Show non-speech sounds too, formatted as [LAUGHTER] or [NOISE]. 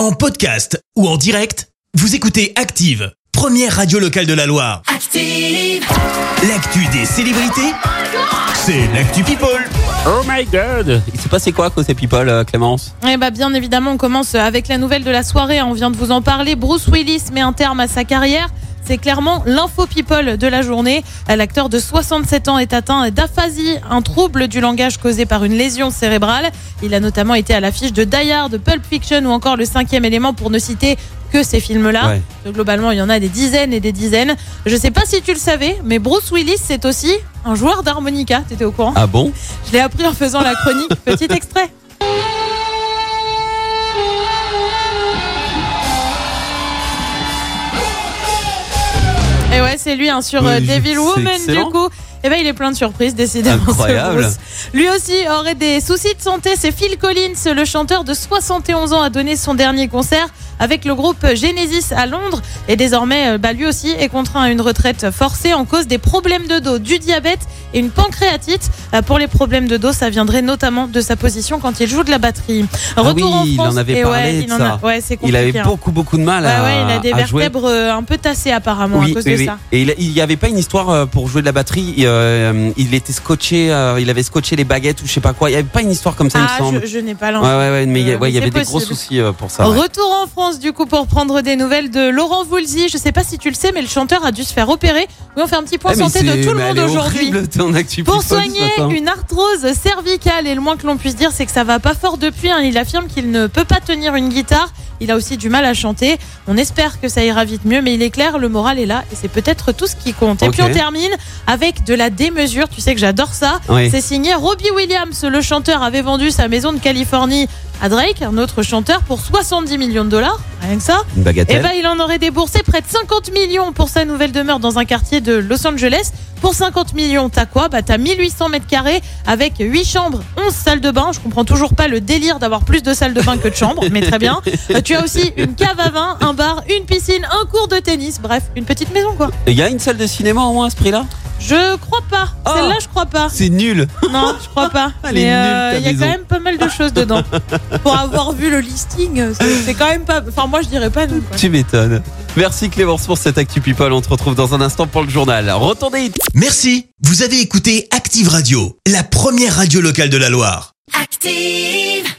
En podcast ou en direct, vous écoutez Active, première radio locale de la Loire. Active. L'actu des célébrités, c'est l'actu People. Oh my god Il s'est passé quoi côté people, euh, Clémence? Eh bah bien évidemment, on commence avec la nouvelle de la soirée. On vient de vous en parler. Bruce Willis met un terme à sa carrière. C'est clairement l'info people de la journée. L'acteur de 67 ans est atteint d'aphasie, un trouble du langage causé par une lésion cérébrale. Il a notamment été à l'affiche de Die Hard, de Pulp Fiction ou encore Le Cinquième Élément pour ne citer que ces films-là. Ouais. Donc, Globalement, il y en a des dizaines et des dizaines. Je sais pas si tu le savais, mais Bruce Willis, c'est aussi un joueur d'harmonica. T'étais au courant? Ah bon? Je l'ai appris en faisant la chronique. Petit extrait. C'est lui hein, sur euh, Oui, Devil Woman du coup. Et ben il est plein de surprises décidément. Incroyable. Lui aussi aurait des soucis de santé. C'est Phil Collins, le chanteur de 71 ans, a donné son dernier concert avec le groupe Genesis à Londres. Et désormais, euh, bah, lui aussi est contraint à une retraite forcée en cause des problèmes de dos, du diabète et une pancréatite. Euh, Pour les problèmes de dos, ça viendrait notamment de sa position quand il joue de la batterie. Ah Retour oui, en il France. en avait parlé ouais, de il en ça. a- ouais, c'est Il avait hein. beaucoup beaucoup de mal Ouais, à, il a des jouer. vertèbres euh, un peu tassées apparemment Oui, à cause oui, de ça. Et il il y avait pas une histoire pour jouer de la batterie. Euh, il était scotché, euh, il avait scotché les baguettes ou je sais pas quoi. Il y avait pas une histoire comme ça, il Ah, me semble. je, je n'ai pas l'info. ouais, ouais, mais il y Euh, ouais, y avait des gros soucis pour ça. Retour en France du coup pour prendre des nouvelles de Laurent Voulzy. Je sais pas si tu le sais, mais le chanteur a dû se faire opérer. Oui, on fait un petit point Ah, santé de tout le monde aujourd'hui. Pour soigner une arthrose cervicale, et le moins que l'on puisse dire, c'est que ça va pas fort depuis. hein. Il affirme qu'il ne peut pas tenir une guitare. Il a aussi du mal à chanter. On espère que ça ira vite mieux, mais il est clair, le moral est là et c'est peut-être tout ce qui compte. Et puis on termine avec de la démesure. Tu sais que j'adore ça. Oui. C'est signé Robbie Williams. Le chanteur avait vendu sa maison de Californie à Drake, un autre chanteur, pour 70 millions de dollars. Rien que ça. Une Eh bagatelle. ben, il en aurait déboursé près de 50 millions pour sa nouvelle demeure dans un quartier de Los Angeles. Pour 50 millions, t'as quoi? Bah, t'as 1800 mètres carrés avec 8 chambres, 11 salles de bain. Je comprends toujours pas le délire d'avoir plus de salles de bain que de chambres, mais très bien. [LAUGHS] Euh, tu as aussi une cave à vin, un bar, une piscine, un cours de tennis. Bref, une petite maison, quoi. Il y a une salle de cinéma au moins à ce prix-là? Je crois pas. Oh. Celle-là, je crois pas. C'est nul. Non, je crois pas. [LAUGHS] Elle Mais euh, il y a maison. quand même pas mal de choses dedans. [LAUGHS] Pour avoir vu le listing, c'est c'est quand même pas. Enfin, moi, je dirais pas non. quoi. Tu m'étonnes. Merci Clémence pour cette actu people. On te retrouve dans un instant pour le journal. Retournez. Merci, vous avez écouté Active Radio, la première radio locale de la Loire. Active.